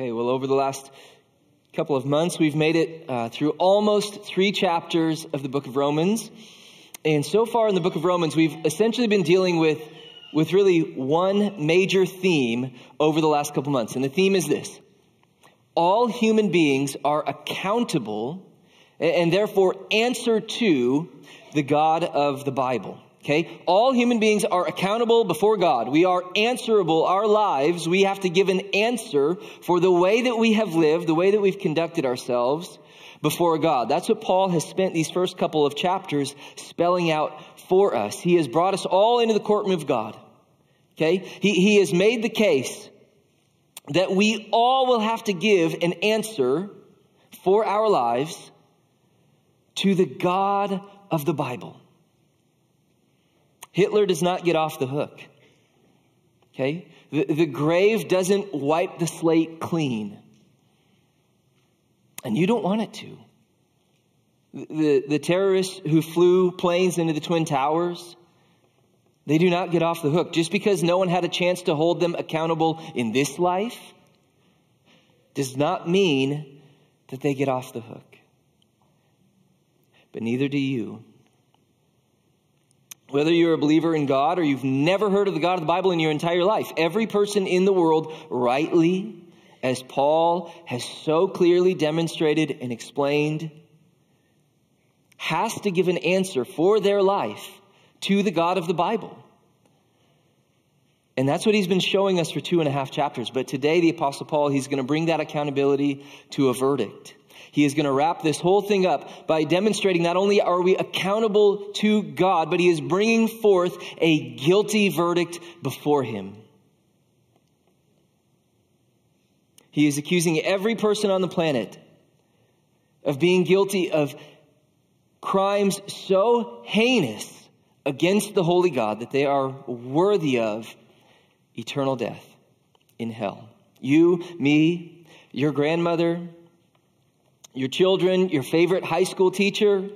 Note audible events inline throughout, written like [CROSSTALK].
Okay, well, over the last couple of months, we've made it uh, through almost three chapters of the book of Romans. And so far in the book of Romans, we've essentially been dealing with, with really one major theme over the last couple months. And the theme is this all human beings are accountable and therefore answer to the God of the Bible. Okay? All human beings are accountable before God. We are answerable. Our lives, we have to give an answer for the way that we have lived, the way that we've conducted ourselves before God. That's what Paul has spent these first couple of chapters spelling out for us. He has brought us all into the courtroom of God. Okay? He, he has made the case that we all will have to give an answer for our lives to the God of the Bible. Hitler does not get off the hook. Okay? The, the grave doesn't wipe the slate clean. And you don't want it to. The, the terrorists who flew planes into the Twin Towers, they do not get off the hook. Just because no one had a chance to hold them accountable in this life does not mean that they get off the hook. But neither do you whether you're a believer in God or you've never heard of the God of the Bible in your entire life, every person in the world, rightly, as Paul has so clearly demonstrated and explained, has to give an answer for their life to the God of the Bible. And that's what he's been showing us for two and a half chapters. But today, the Apostle Paul, he's going to bring that accountability to a verdict. He is going to wrap this whole thing up by demonstrating not only are we accountable to God, but he is bringing forth a guilty verdict before him. He is accusing every person on the planet of being guilty of crimes so heinous against the holy God that they are worthy of eternal death in hell. You, me, your grandmother, your children, your favorite high school teacher,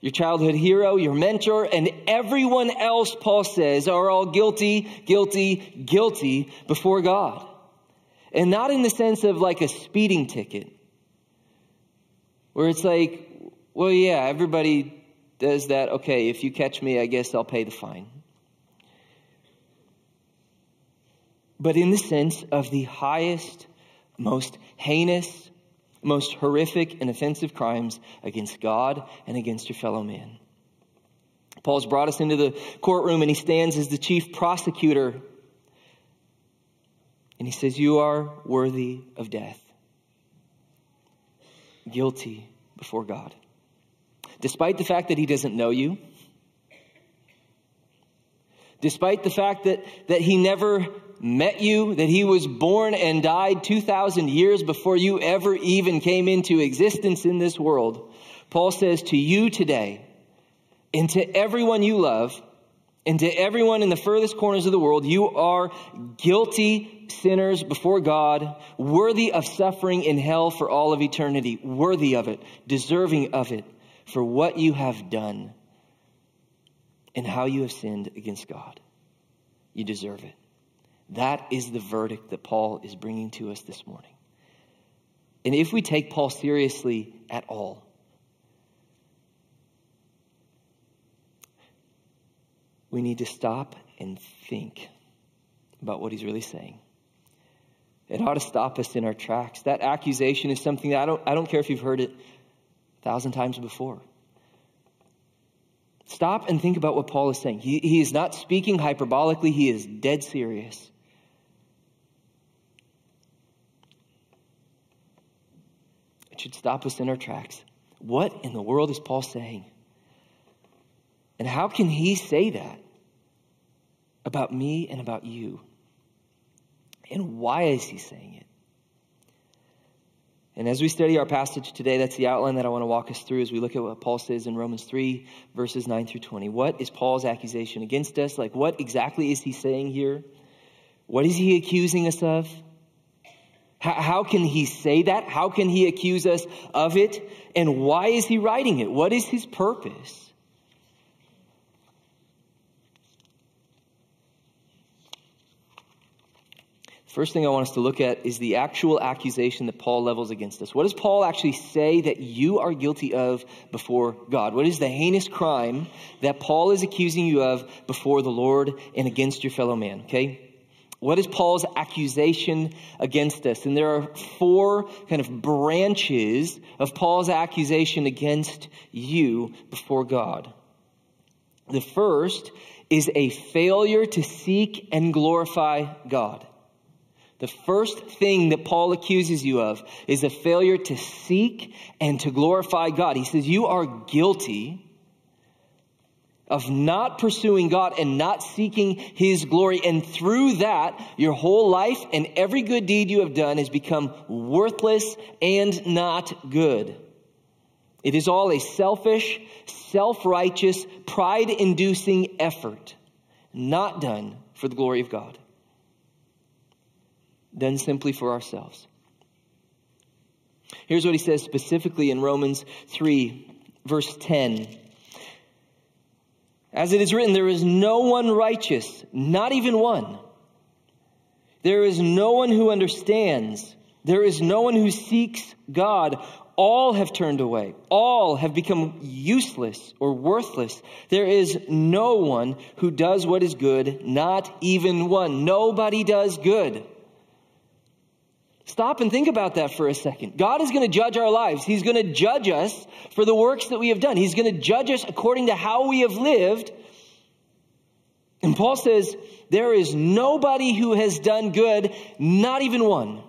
your childhood hero, your mentor, and everyone else, Paul says, are all guilty, guilty, guilty before God. And not in the sense of like a speeding ticket, where it's like, well, yeah, everybody does that. Okay, if you catch me, I guess I'll pay the fine. But in the sense of the highest, most heinous, most horrific and offensive crimes against God and against your fellow man. Paul's brought us into the courtroom and he stands as the chief prosecutor. And he says, You are worthy of death, guilty before God. Despite the fact that he doesn't know you, despite the fact that, that he never met you, that he was born and died 2,000 years before you ever even came into existence in this world. Paul says to you today, and to everyone you love, and to everyone in the furthest corners of the world, you are guilty sinners before God, worthy of suffering in hell for all of eternity, worthy of it, deserving of it for what you have done and how you have sinned against God. You deserve it. That is the verdict that Paul is bringing to us this morning. And if we take Paul seriously at all, we need to stop and think about what he's really saying. It ought to stop us in our tracks. That accusation is something that I don't, I don't care if you've heard it a thousand times before. Stop and think about what Paul is saying. He, he is not speaking hyperbolically, he is dead serious. It should stop us in our tracks. What in the world is Paul saying? And how can he say that about me and about you? And why is he saying it? And as we study our passage today, that's the outline that I want to walk us through as we look at what Paul says in Romans 3, verses 9 through 20. What is Paul's accusation against us? Like, what exactly is he saying here? What is he accusing us of? How, can he say that? How can he accuse us of it? And why is he writing it? What is his purpose? First thing I want us to look at is the actual accusation that Paul levels against us. What does Paul actually say that you are guilty of before God? What is the heinous crime that Paul is accusing you of before the Lord and against your fellow man? Okay? What is Paul's accusation against us? And there are four kind of branches of Paul's accusation against you before God. The first is a failure to seek and glorify God. The first thing that Paul accuses you of is a failure to seek and to glorify God. He says, You are guilty of not pursuing God and not seeking His glory. And through that, your whole life and every good deed you have done has become worthless and not good. It is all a selfish, self righteous, pride inducing effort, not done for the glory of God done simply for ourselves. Here's what he says specifically in Romans 3, verse 10. As it is written, there is no one righteous, not even one. There is no one who understands. There is no one who seeks God. All have turned away. All have become useless or worthless. There is no one who does what is good, not even one. Nobody does good. Stop and think about that for a second. God is going to judge our lives. He's going to judge us for the works that we have done. He's going to judge us according to how we have lived. And Paul says, there is nobody who has done good, not even one.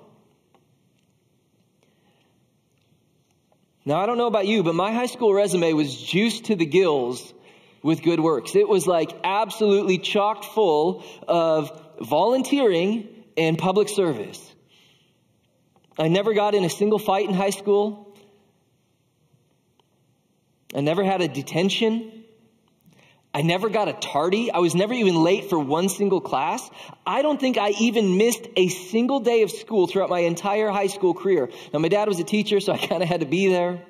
Now, I don't know about you, but my high school resume was juiced to the gills with good works. It was like absolutely chocked full of volunteering and public service. I never got in a single fight in high school. I never had a detention. I never got a tardy. I was never even late for one single class. I don't think I even missed a single day of school throughout my entire high school career. Now, my dad was a teacher, so I [LAUGHS] kind of had to be there.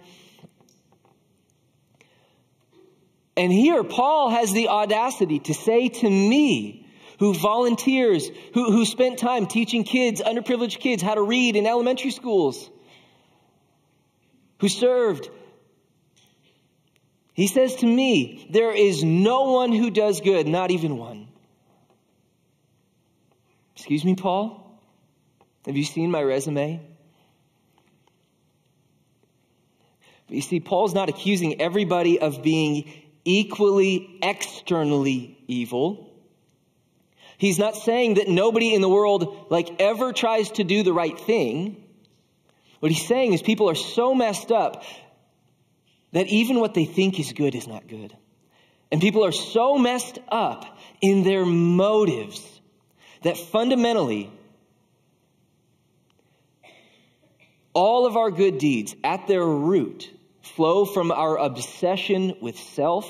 And here, Paul has the audacity to say to me, who volunteers, who, who spent time teaching kids, underprivileged kids, how to read in elementary schools, who served. He says to me, There is no one who does good, not even one. Excuse me, Paul? Have you seen my resume? But you see, Paul's not accusing everybody of being equally externally evil. He's not saying that nobody in the world like ever tries to do the right thing. What he's saying is people are so messed up that even what they think is good is not good. And people are so messed up in their motives that fundamentally all of our good deeds at their root flow from our obsession with self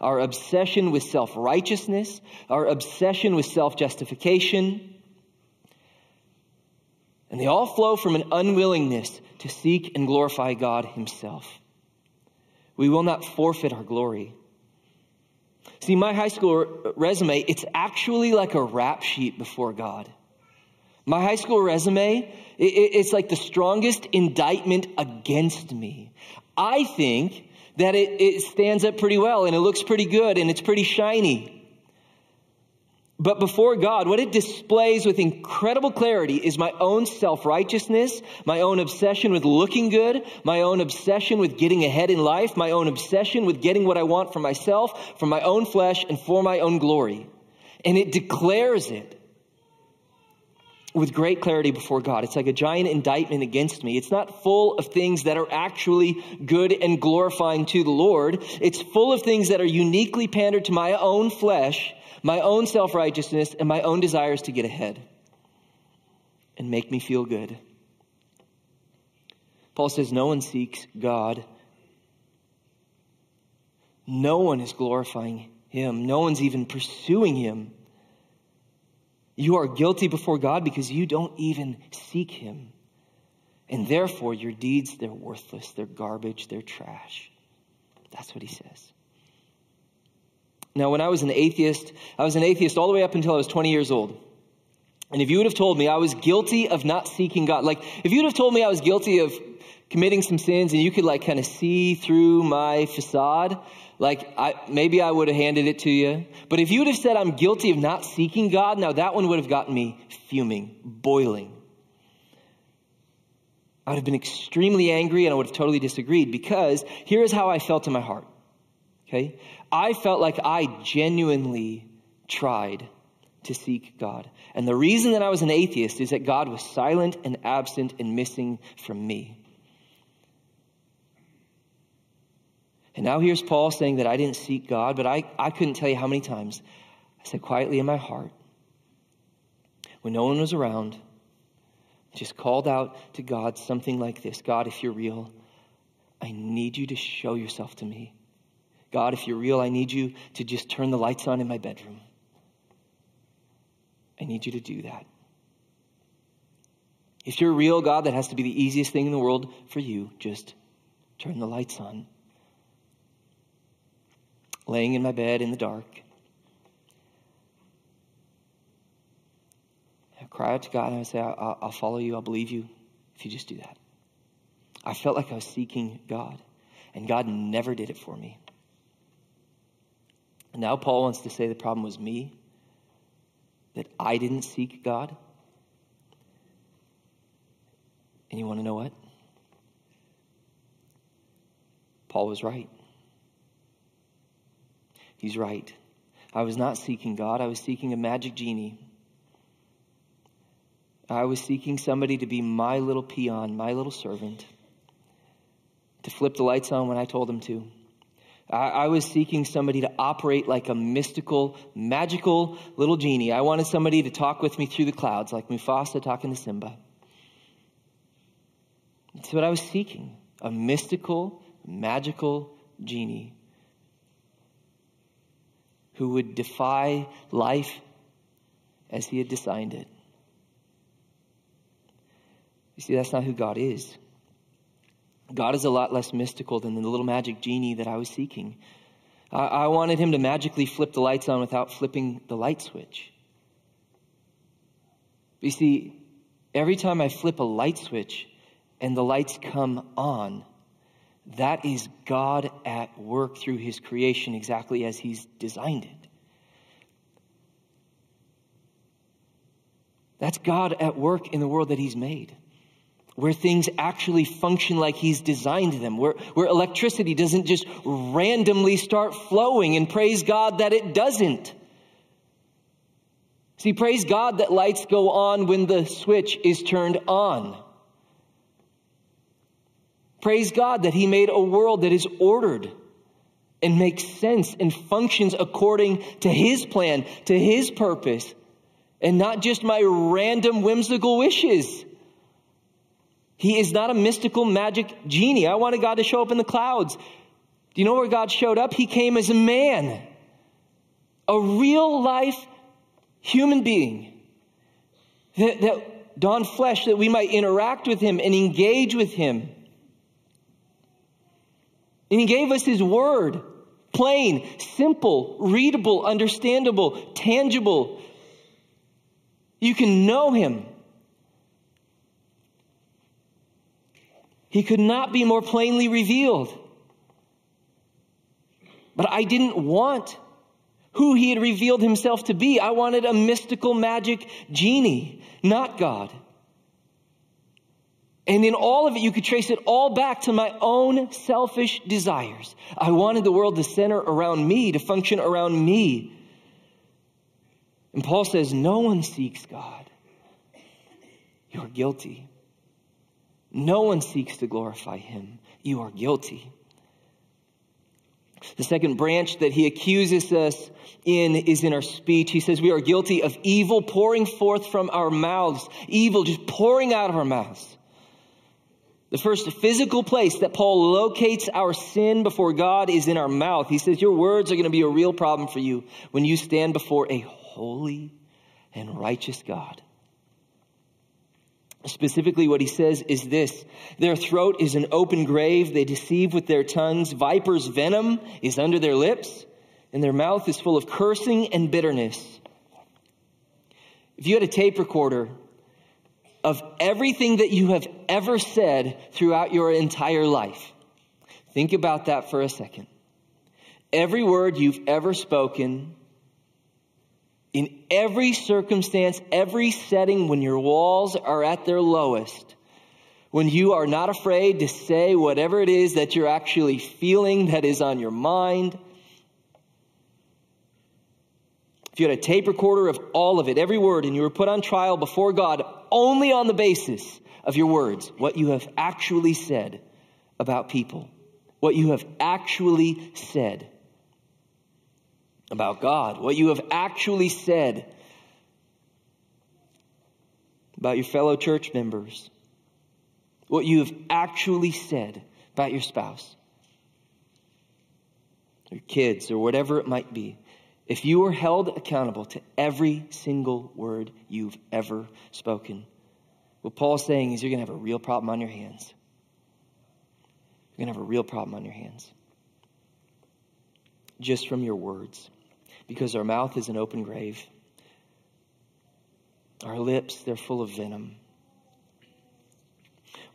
our obsession with self righteousness, our obsession with self justification. And they all flow from an unwillingness to seek and glorify God Himself. We will not forfeit our glory. See, my high school resume, it's actually like a rap sheet before God. My high school resume, it's like the strongest indictment against me. I think that it, it stands up pretty well and it looks pretty good and it's pretty shiny. But before God, what it displays with incredible clarity is my own self righteousness, my own obsession with looking good, my own obsession with getting ahead in life, my own obsession with getting what I want for myself, for my own flesh, and for my own glory. And it declares it with great clarity before God. It's like a giant indictment against me. It's not full of things that are actually good and glorifying to the Lord. It's full of things that are uniquely pandered to my own flesh, my own self righteousness, and my own desires to get ahead and make me feel good. Paul says, No one seeks God. No one is glorifying him. No one's even pursuing him. You are guilty before God because you don't even seek Him. And therefore, your deeds, they're worthless, they're garbage, they're trash. That's what He says. Now, when I was an atheist, I was an atheist all the way up until I was 20 years old. And if you would have told me I was guilty of not seeking God, like if you would have told me I was guilty of committing some sins and you could like kind of see through my facade, like I, maybe I would have handed it to you. But if you would have said I'm guilty of not seeking God, now that one would have gotten me fuming, boiling. I would have been extremely angry and I would have totally disagreed because here is how I felt in my heart. Okay? I felt like I genuinely tried to seek God. And the reason that I was an atheist is that God was silent and absent and missing from me. And now here's Paul saying that I didn't seek God, but I, I couldn't tell you how many times I said quietly in my heart, when no one was around, just called out to God something like this God, if you're real, I need you to show yourself to me. God, if you're real, I need you to just turn the lights on in my bedroom. I need you to do that. If you're real, God, that has to be the easiest thing in the world for you. Just turn the lights on. Laying in my bed in the dark. I cry out to God and I say, I'll, I'll follow you, I'll believe you if you just do that. I felt like I was seeking God, and God never did it for me. And now Paul wants to say the problem was me that I didn't seek God? And you want to know what? Paul was right. He's right. I was not seeking God, I was seeking a magic genie. I was seeking somebody to be my little peon, my little servant, to flip the lights on when I told him to I, was seeking somebody to operate like a mystical, magical little genie. I wanted somebody to talk with me through the clouds, like Mufasa talking to Simba. That's what I was seeking a mystical, magical genie who would defy life as he had designed it. You see, that's not who God is. God is a lot less mystical than the little magic genie that I was seeking. I, I wanted him to magically flip the lights on without flipping the light switch. You see, every time I flip a light switch and the lights come on, that is God at work through his creation exactly as he's designed it. That's God at work in the world that he's made where things actually function like he's designed them, where, where electricity doesn't just randomly start flowing, and praise God that it doesn't. See, praise God that lights go on when the switch is turned on. Praise God that He made a world that is ordered and makes sense and functions according to His plan, to His purpose, and not just my random whimsical wishes. He is not a mystical magic genie. I wanted God to show up in the clouds. Do you know where God showed up? He came as a man, a real life human being that, that donned flesh that we might interact with him and engage with him. And he gave us his word plain, simple, readable, understandable, tangible. You can know him. He could not be more plainly revealed. But I didn't want who he had revealed himself to be. I wanted a mystical magic genie, not God. And in all of it, you could trace it all back to my own selfish desires. I wanted the world to center around me, to function around me. And Paul says, No one seeks God. You're guilty. No one seeks to glorify him. You are guilty. The second branch that he accuses us in is in our speech. He says we are guilty of evil pouring forth from our mouths, evil just pouring out of our mouths. The first physical place that Paul locates our sin before God is in our mouth. He says your words are going to be a real problem for you when you stand before a holy and righteous God. Specifically, what he says is this Their throat is an open grave. They deceive with their tongues. Viper's venom is under their lips, and their mouth is full of cursing and bitterness. if you had a tape recorder of everything that you have ever said throughout your entire life, think about that for a second. Every word you've ever spoken, in every circumstance, every setting, when your walls are at their lowest, when you are not afraid to say whatever it is that you're actually feeling that is on your mind. If you had a tape recorder of all of it, every word, and you were put on trial before God only on the basis of your words, what you have actually said about people, what you have actually said about God, what you have actually said about your fellow church members, what you have actually said about your spouse, your kids, or whatever it might be. If you are held accountable to every single word you've ever spoken, what Paul's saying is you're going to have a real problem on your hands. You're going to have a real problem on your hands. Just from your words because our mouth is an open grave. Our lips, they're full of venom.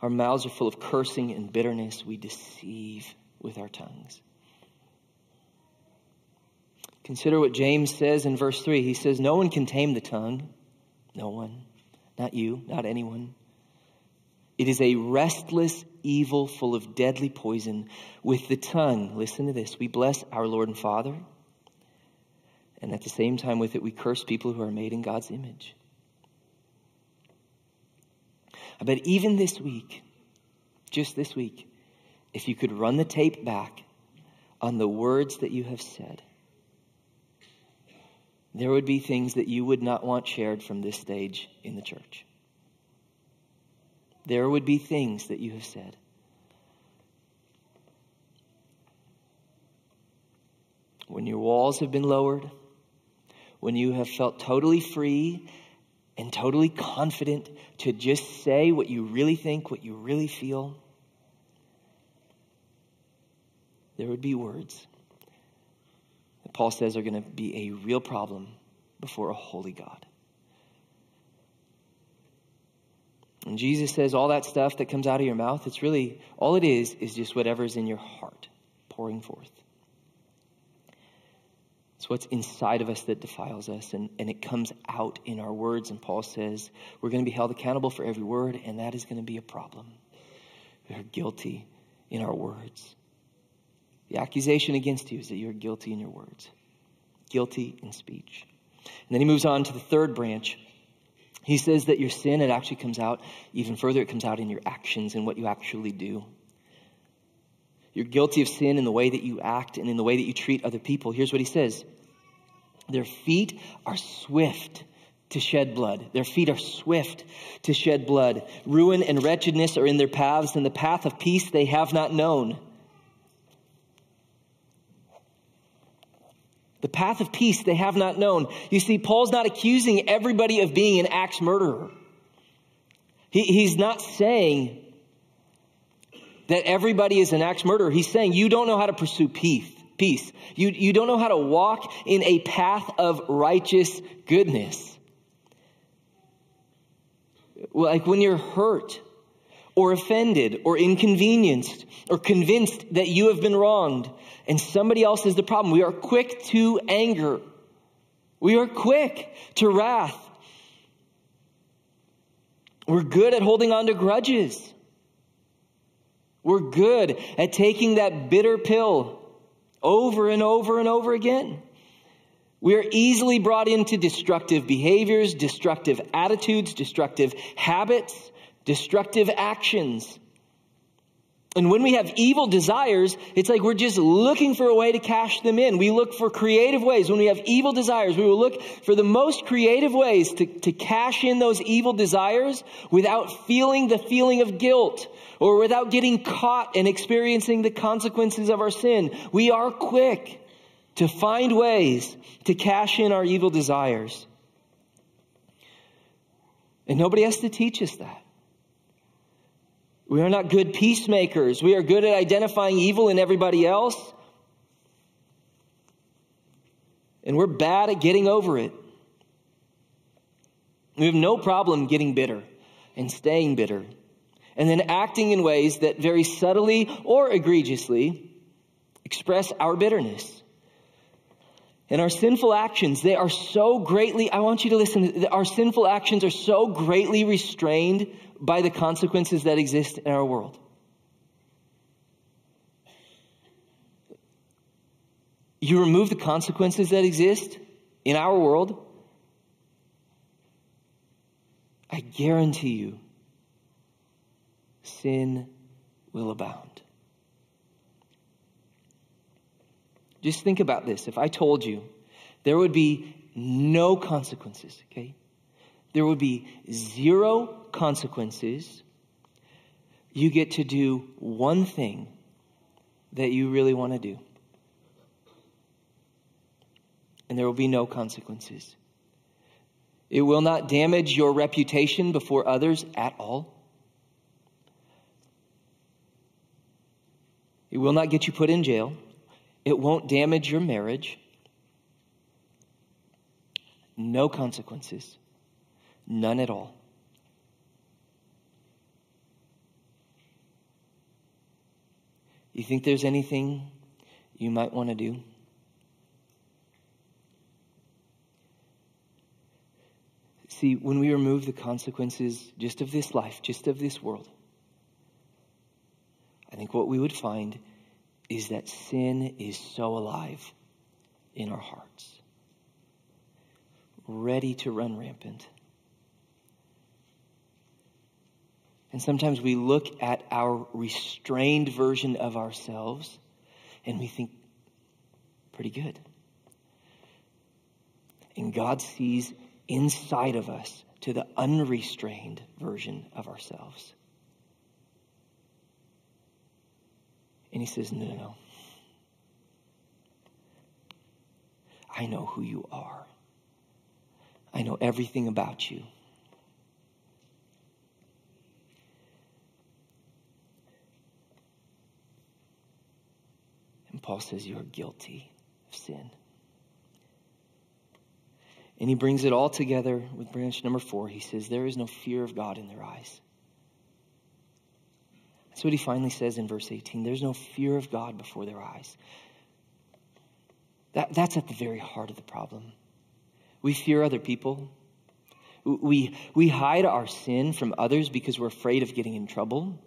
Our mouths are full of cursing and bitterness. We deceive with our tongues. Consider what James says in verse 3. He says, No one can tame the tongue. No one. Not you, not anyone. It is a restless evil full of deadly poison. With the tongue, listen to this, we bless our Lord and Father and at the same time, with it, we curse people who are made in God's image. I bet even this week, just this week, if you could run the tape back on the words that you have said, there would be things that you would not want shared from this stage in the church. There would be things that you have said. When your walls have been lowered, when you have felt totally free and totally confident to just say what you really think, what you really feel, there would be words Paul says are going to be a real problem before a holy God. And Jesus says all that stuff that comes out of your mouth, it's really, all it is, is just whatever's in your heart pouring forth. It's what's inside of us that defiles us, and, and it comes out in our words. And Paul says we're going to be held accountable for every word, and that is going to be a problem. We are guilty in our words. The accusation against you is that you're guilty in your words, guilty in speech. And then he moves on to the third branch. He says that your sin, it actually comes out even further. It comes out in your actions and what you actually do. You're guilty of sin in the way that you act and in the way that you treat other people. Here's what he says their feet are swift to shed blood. Their feet are swift to shed blood. Ruin and wretchedness are in their paths, and the path of peace they have not known. The path of peace they have not known. You see, Paul's not accusing everybody of being an axe murderer. He, he's not saying that everybody is an axe murderer. He's saying you don't know how to pursue peace peace. You, you don't know how to walk in a path of righteous goodness. Like when you're hurt or offended or inconvenienced or convinced that you have been wronged and somebody else is the problem, we are quick to anger. We are quick to wrath. We're good at holding on to grudges. We're good at taking that bitter pill over and over and over again. We are easily brought into destructive behaviors, destructive attitudes, destructive habits, destructive actions. And when we have evil desires, it's like we're just looking for a way to cash them in. We look for creative ways. When we have evil desires, we will look for the most creative ways to, to cash in those evil desires without feeling the feeling of guilt or without getting caught and experiencing the consequences of our sin. We are quick to find ways to cash in our evil desires. And nobody has to teach us that. We are not good peacemakers. We are good at identifying evil in everybody else. And we're bad at getting over it. We have no problem getting bitter and staying bitter and then acting in ways that very subtly or egregiously express our bitterness. And our sinful actions, they are so greatly, I want you to listen, our sinful actions are so greatly restrained by the consequences that exist in our world. You remove the consequences that exist in our world, I guarantee you, sin will abound. Just think about this. If I told you there would be no consequences, okay? There would be zero consequences. You get to do one thing that you really want to do. And there will be no consequences. It will not damage your reputation before others at all. It will not get you put in jail. It won't damage your marriage. No consequences. None at all. You think there's anything you might want to do? See, when we remove the consequences just of this life, just of this world, I think what we would find is that sin is so alive in our hearts, ready to run rampant. And sometimes we look at our restrained version of ourselves and we think, pretty good. And God sees inside of us to the unrestrained version of ourselves. And he says, No, no, no. I know who you are. I know everything about you. And Paul says, You're guilty of sin. And he brings it all together with branch number four. He says, There is no fear of God in their eyes. That's what he finally says in verse 18. There's no fear of God before their eyes. That, that's at the very heart of the problem. We fear other people. We, we hide our sin from others because we're afraid of getting in trouble.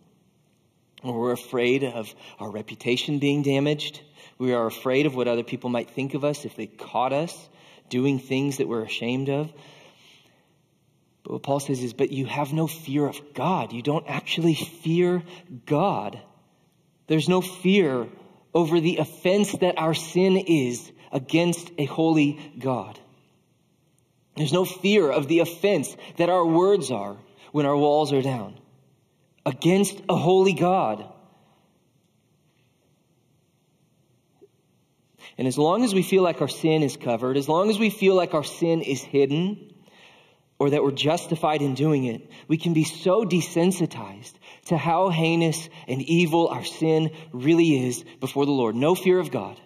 Or we're afraid of our reputation being damaged. We are afraid of what other people might think of us if they caught us doing things that we're ashamed of. But what Paul says is, but you have no fear of God. You don't actually fear God. There's no fear over the offense that our sin is against a holy God. There's no fear of the offense that our words are when our walls are down against a holy God. And as long as we feel like our sin is covered, as long as we feel like our sin is hidden, or that we're justified in doing it, we can be so desensitized to how heinous and evil our sin really is before the Lord. No fear of God.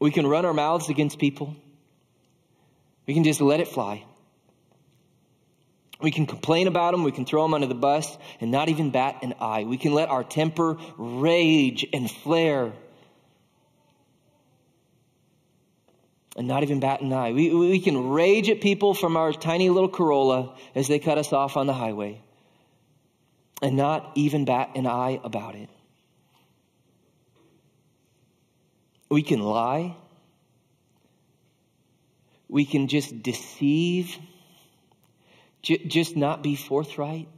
We can run our mouths against people. We can just let it fly. We can complain about them. We can throw them under the bus and not even bat an eye. We can let our temper rage and flare and not even bat an eye. We, we can rage at people from our tiny little Corolla as they cut us off on the highway and not even bat an eye about it. We can lie. We can just deceive, j- just not be forthright.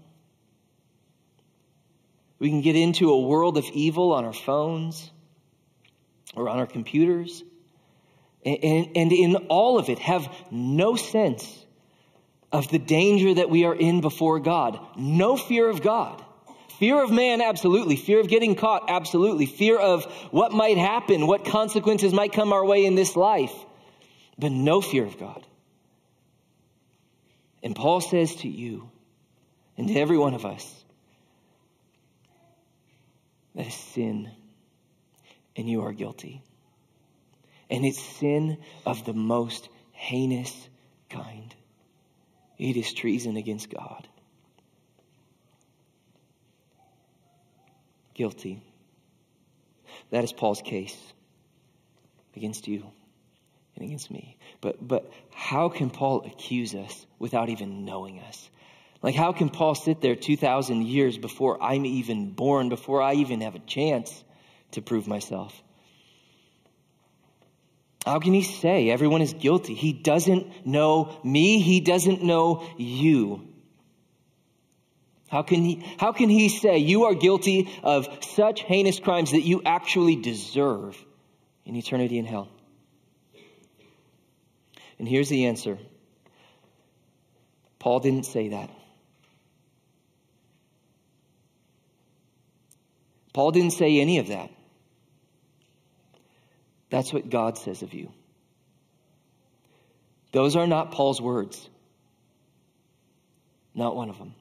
We can get into a world of evil on our phones or on our computers and, and in all of it have no sense of the danger that we are in before God. No fear of God. Fear of man, absolutely. Fear of getting caught, absolutely. Fear of what might happen, what consequences might come our way in this life, but no fear of God. And Paul says to you and to every one of us that is sin, and you are guilty. And it's sin of the most heinous kind. it is treason against God. Guilty. That is Paul's case against you and against me. But, but how can Paul accuse us without even knowing us? Like, how can Paul sit there 2,000 years before I'm even born, before I even have a chance to prove myself? How can he say everyone is guilty? He doesn't know me. He doesn't know you. How can he, how can he say you are guilty of such heinous crimes that you actually deserve in eternity in hell? And here's the answer Paul didn't say that. Paul didn't say any of that. That's what God says of you. Those are not Paul's words. Not one of them.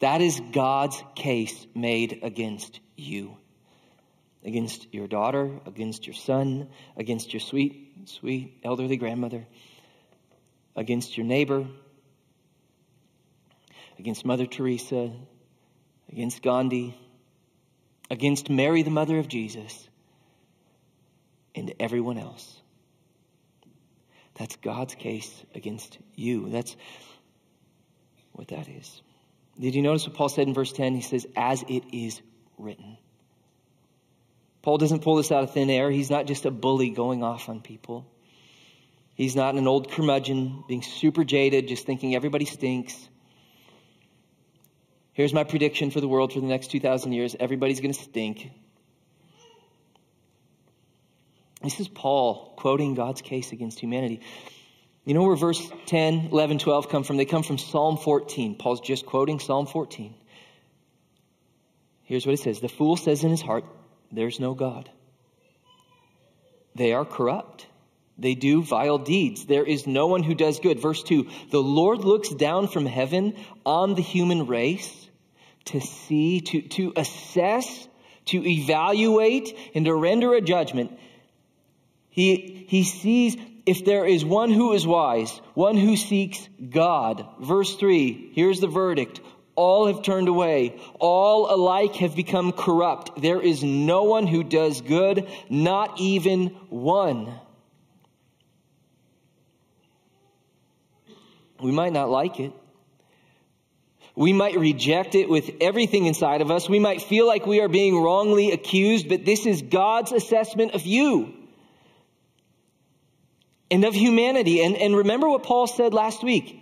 That is God's case made against you, against your daughter, against your son, against your sweet, sweet elderly grandmother, against your neighbor, against Mother Teresa, against Gandhi, against Mary, the mother of Jesus, and everyone else. That's God's case against you. That's what that is. Did you notice what Paul said in verse 10? He says, as it is written. Paul doesn't pull this out of thin air. He's not just a bully going off on people. He's not an old curmudgeon being super jaded, just thinking everybody stinks. Here's my prediction for the world for the next 2,000 years everybody's going to stink. This is Paul quoting God's case against humanity. You know where verse 10, 11, 12 come from? They come from Psalm 14. Paul's just quoting Psalm 14. Here's what it says The fool says in his heart, There's no God. They are corrupt. They do vile deeds. There is no one who does good. Verse 2 The Lord looks down from heaven on the human race to see, to, to assess, to evaluate, and to render a judgment. He, he sees if there is one who is wise, one who seeks God. Verse 3, here's the verdict. All have turned away. All alike have become corrupt. There is no one who does good, not even one. We might not like it. We might reject it with everything inside of us. We might feel like we are being wrongly accused, but this is God's assessment of you and of humanity. And, and remember what Paul said last week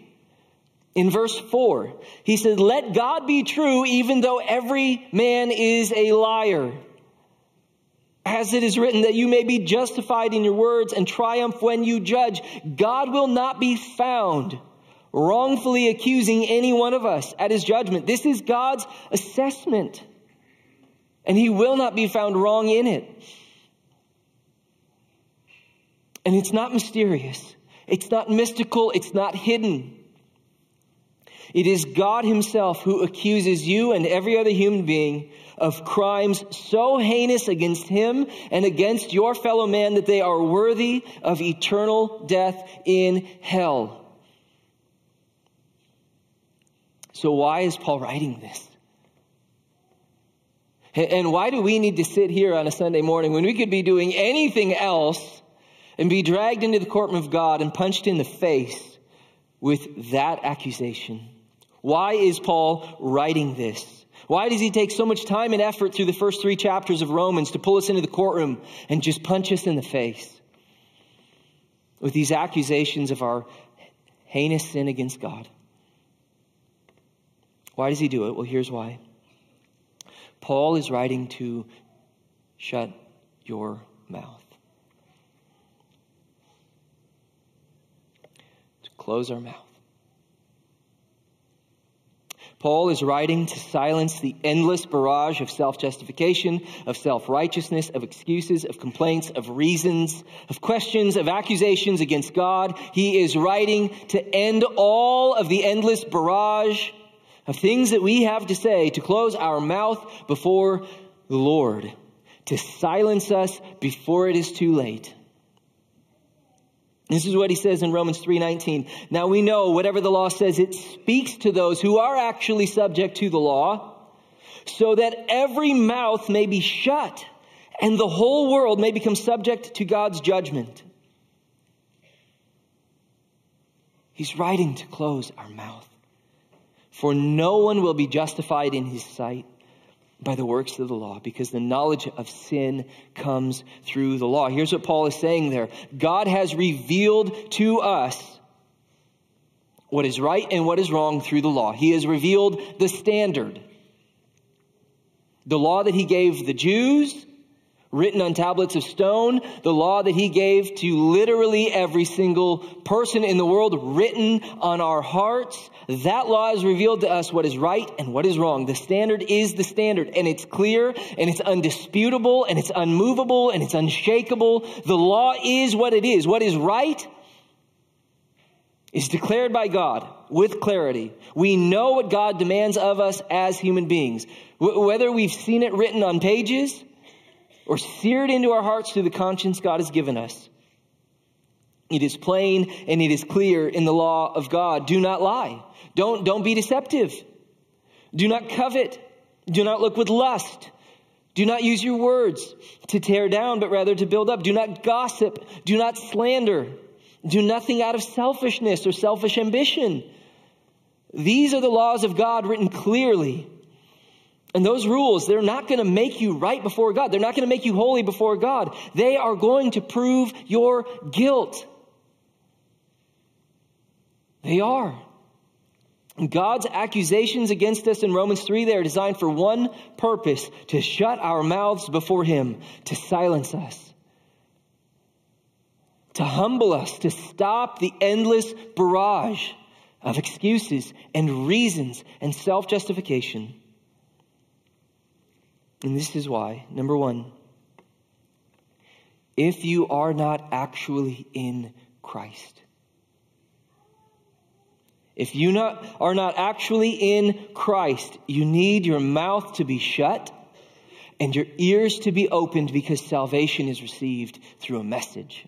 in verse 4. He said, Let God be true, even though every man is a liar. As it is written, that you may be justified in your words and triumph when you judge. God will not be found wrongfully accusing any one of us at his judgment. This is God's assessment. And he will not be found wrong in it. And it's not mysterious. It's not mystical. It's not hidden. It is God himself who accuses you and every other human being of crimes so heinous against him and against your fellow man that they are worthy of eternal death in hell. So, why is Paul writing this? And why do we need to sit here on a Sunday morning when we could be doing anything else and be dragged into the courtroom of God and punched in the face with that accusation? Why is Paul writing this? Why does he take so much time and effort through the first three chapters of Romans to pull us into the courtroom and just punch us in the face with these accusations of our heinous sin against God? Why does he do it? Well, here's why. Paul is writing to shut your mouth, to close our mouth. Paul is writing to silence the endless barrage of self justification, of self righteousness, of excuses, of complaints, of reasons, of questions, of accusations against God. He is writing to end all of the endless barrage of things that we have to say to close our mouth before the Lord, to silence us before it is too late. This is what he says in Romans 3:19. Now we know whatever the law says it speaks to those who are actually subject to the law, so that every mouth may be shut and the whole world may become subject to God's judgment. He's writing to close our mouth. For no one will be justified in his sight by the works of the law, because the knowledge of sin comes through the law. Here's what Paul is saying there God has revealed to us what is right and what is wrong through the law. He has revealed the standard. The law that he gave the Jews written on tablets of stone, the law that he gave to literally every single person in the world, written on our hearts. That law has revealed to us what is right and what is wrong. The standard is the standard, and it's clear, and it's undisputable, and it's unmovable, and it's unshakable. The law is what it is. What is right is declared by God with clarity. We know what God demands of us as human beings. Whether we've seen it written on pages, or seared into our hearts through the conscience God has given us. It is plain and it is clear in the law of God. Do not lie. Don't, don't be deceptive. Do not covet. Do not look with lust. Do not use your words to tear down, but rather to build up. Do not gossip. Do not slander. Do nothing out of selfishness or selfish ambition. These are the laws of God written clearly and those rules, they're not going to make you right before God. They're not going to make you holy before God. They are going to prove your guilt. They are. God's accusations against us in Romans 3, they are designed for one purpose to shut our mouths before Him, to silence us, to humble us, to stop the endless barrage of excuses and reasons and self justification. And this is why. Number one, if you are not actually in Christ, if you not, are not actually in Christ, you need your mouth to be shut and your ears to be opened because salvation is received through a message.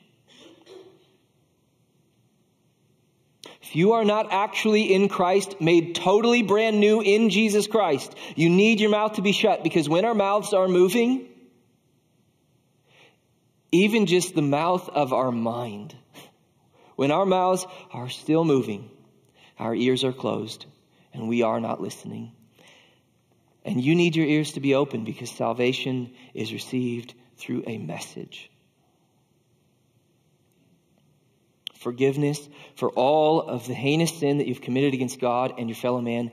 If you are not actually in Christ, made totally brand new in Jesus Christ, you need your mouth to be shut because when our mouths are moving, even just the mouth of our mind, when our mouths are still moving, our ears are closed and we are not listening. And you need your ears to be open because salvation is received through a message. Forgiveness for all of the heinous sin that you've committed against God and your fellow man,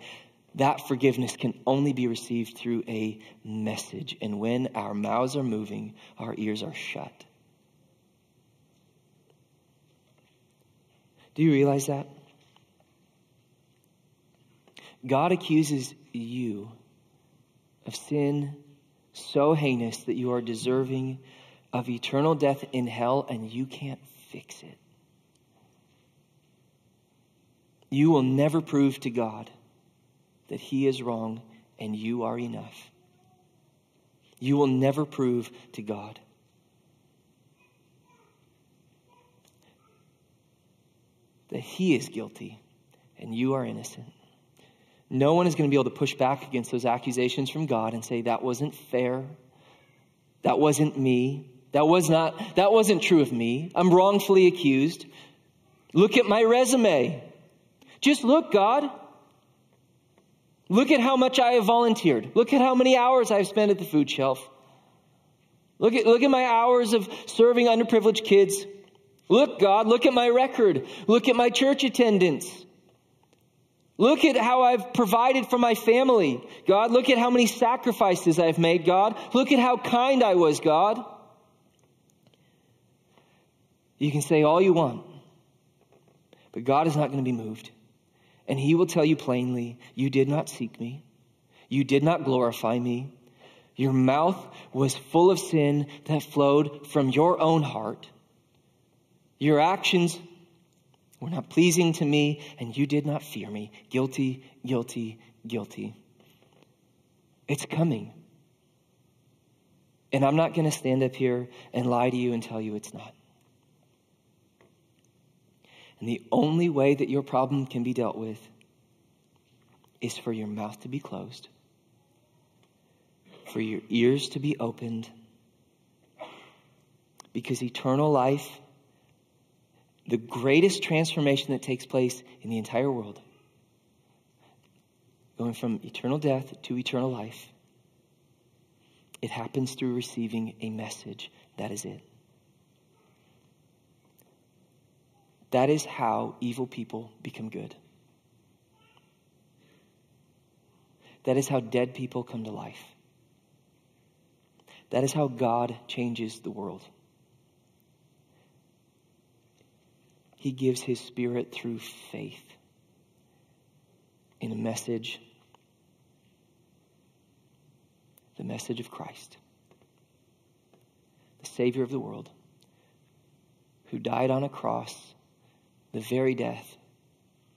that forgiveness can only be received through a message. And when our mouths are moving, our ears are shut. Do you realize that? God accuses you of sin so heinous that you are deserving of eternal death in hell and you can't fix it. You will never prove to God that He is wrong and you are enough. You will never prove to God. That He is guilty and you are innocent. No one is going to be able to push back against those accusations from God and say, that wasn't fair. That wasn't me. That was not, that wasn't true of me. I'm wrongfully accused. Look at my resume. Just look, God. Look at how much I have volunteered. Look at how many hours I've spent at the food shelf. Look at, look at my hours of serving underprivileged kids. Look, God, look at my record. Look at my church attendance. Look at how I've provided for my family. God, look at how many sacrifices I've made, God. Look at how kind I was, God. You can say all you want, but God is not going to be moved. And he will tell you plainly, You did not seek me. You did not glorify me. Your mouth was full of sin that flowed from your own heart. Your actions were not pleasing to me, and you did not fear me. Guilty, guilty, guilty. It's coming. And I'm not going to stand up here and lie to you and tell you it's not. And the only way that your problem can be dealt with is for your mouth to be closed, for your ears to be opened, because eternal life, the greatest transformation that takes place in the entire world, going from eternal death to eternal life, it happens through receiving a message. That is it. That is how evil people become good. That is how dead people come to life. That is how God changes the world. He gives his spirit through faith in a message, the message of Christ, the Savior of the world, who died on a cross the very death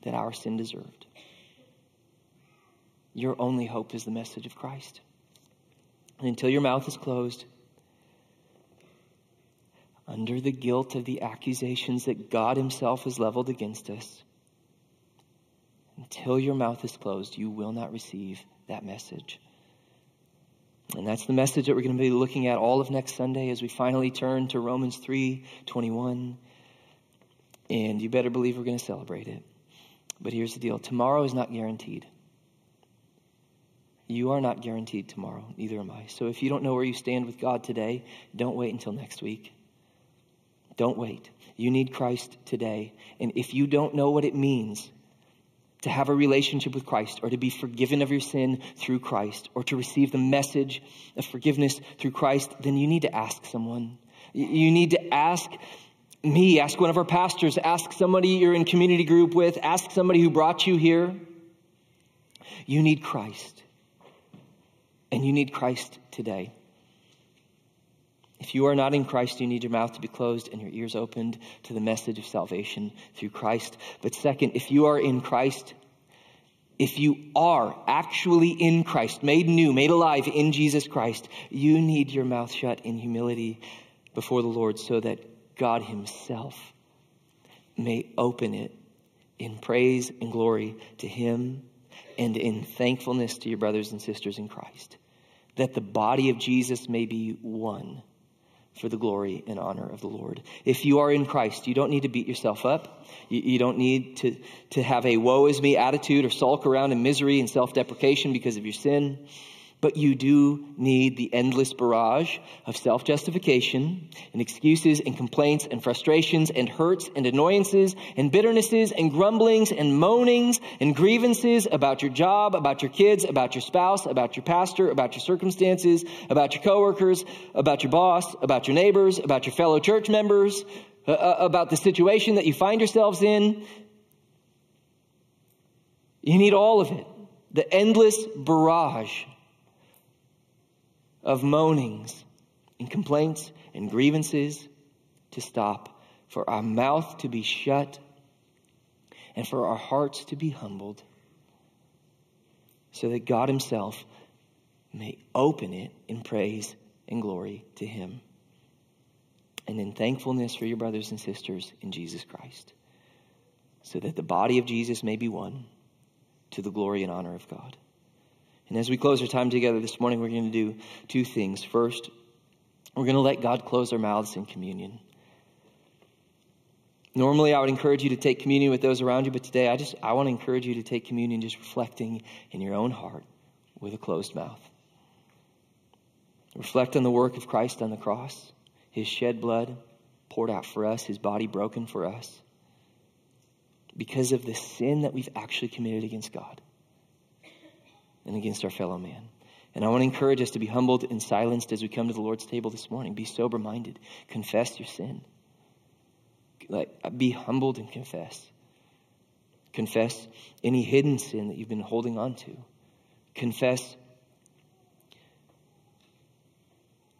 that our sin deserved. Your only hope is the message of Christ. And until your mouth is closed, under the guilt of the accusations that God Himself has leveled against us, until your mouth is closed, you will not receive that message. And that's the message that we're going to be looking at all of next Sunday as we finally turn to Romans 3 21 and you better believe we're going to celebrate it. But here's the deal tomorrow is not guaranteed. You are not guaranteed tomorrow, neither am I. So if you don't know where you stand with God today, don't wait until next week. Don't wait. You need Christ today. And if you don't know what it means to have a relationship with Christ or to be forgiven of your sin through Christ or to receive the message of forgiveness through Christ, then you need to ask someone. You need to ask me, ask one of our pastors, ask somebody you're in community group with, ask somebody who brought you here. You need Christ. And you need Christ today. If you are not in Christ, you need your mouth to be closed and your ears opened to the message of salvation through Christ. But second, if you are in Christ, if you are actually in Christ, made new, made alive in Jesus Christ, you need your mouth shut in humility before the Lord so that God Himself may open it in praise and glory to Him and in thankfulness to your brothers and sisters in Christ, that the body of Jesus may be one for the glory and honor of the Lord. If you are in Christ, you don't need to beat yourself up. You, you, don't need to, to have a woe is me attitude or sulk around in misery and self deprecation because of your sin. But you do need the endless barrage of self justification and excuses and complaints and frustrations and hurts and annoyances and bitternesses and grumblings and moanings and grievances about your job, about your kids, about your spouse, about your pastor, about your circumstances, about your coworkers, about your boss, about your neighbors, about your fellow church members, uh, uh about the situation that you find yourselves in. You need all of it. The endless barrage of moanings and complaints and grievances to stop, for our mouth to be shut, and for our hearts to be humbled, so that God Himself may open it in praise and glory to Him, and in thankfulness for your brothers and sisters in Jesus Christ, so that the body of Jesus may be one to the glory and honor of God. And as we close our time together this morning, we're going to do two things. First, we're going to let God close our mouths in communion. Normally, I would encourage you to take communion with those around you, but today I just I want to encourage you to take communion just reflecting in your own heart with a closed mouth. Reflect on the work of Christ on the cross, his shed blood poured out for us, his body broken for us, because of the sin that we've actually committed against God and against our fellow man. And I want to encourage us to be humbled and silenced as we come to the Lord's table this morning. Be sober minded. Confess your sin. Like, uh, be humbled and confess. Confess any hidden sin that you've been holding on to. Confess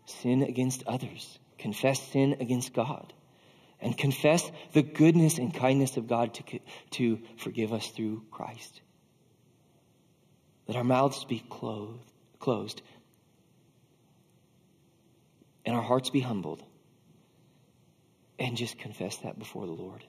sin against others. Confess sin against God. And confess the goodness and kindness of God to, to forgive us through Christ. Let our mouths be clothed, closed and our hearts be humbled and just confess that before the Lord.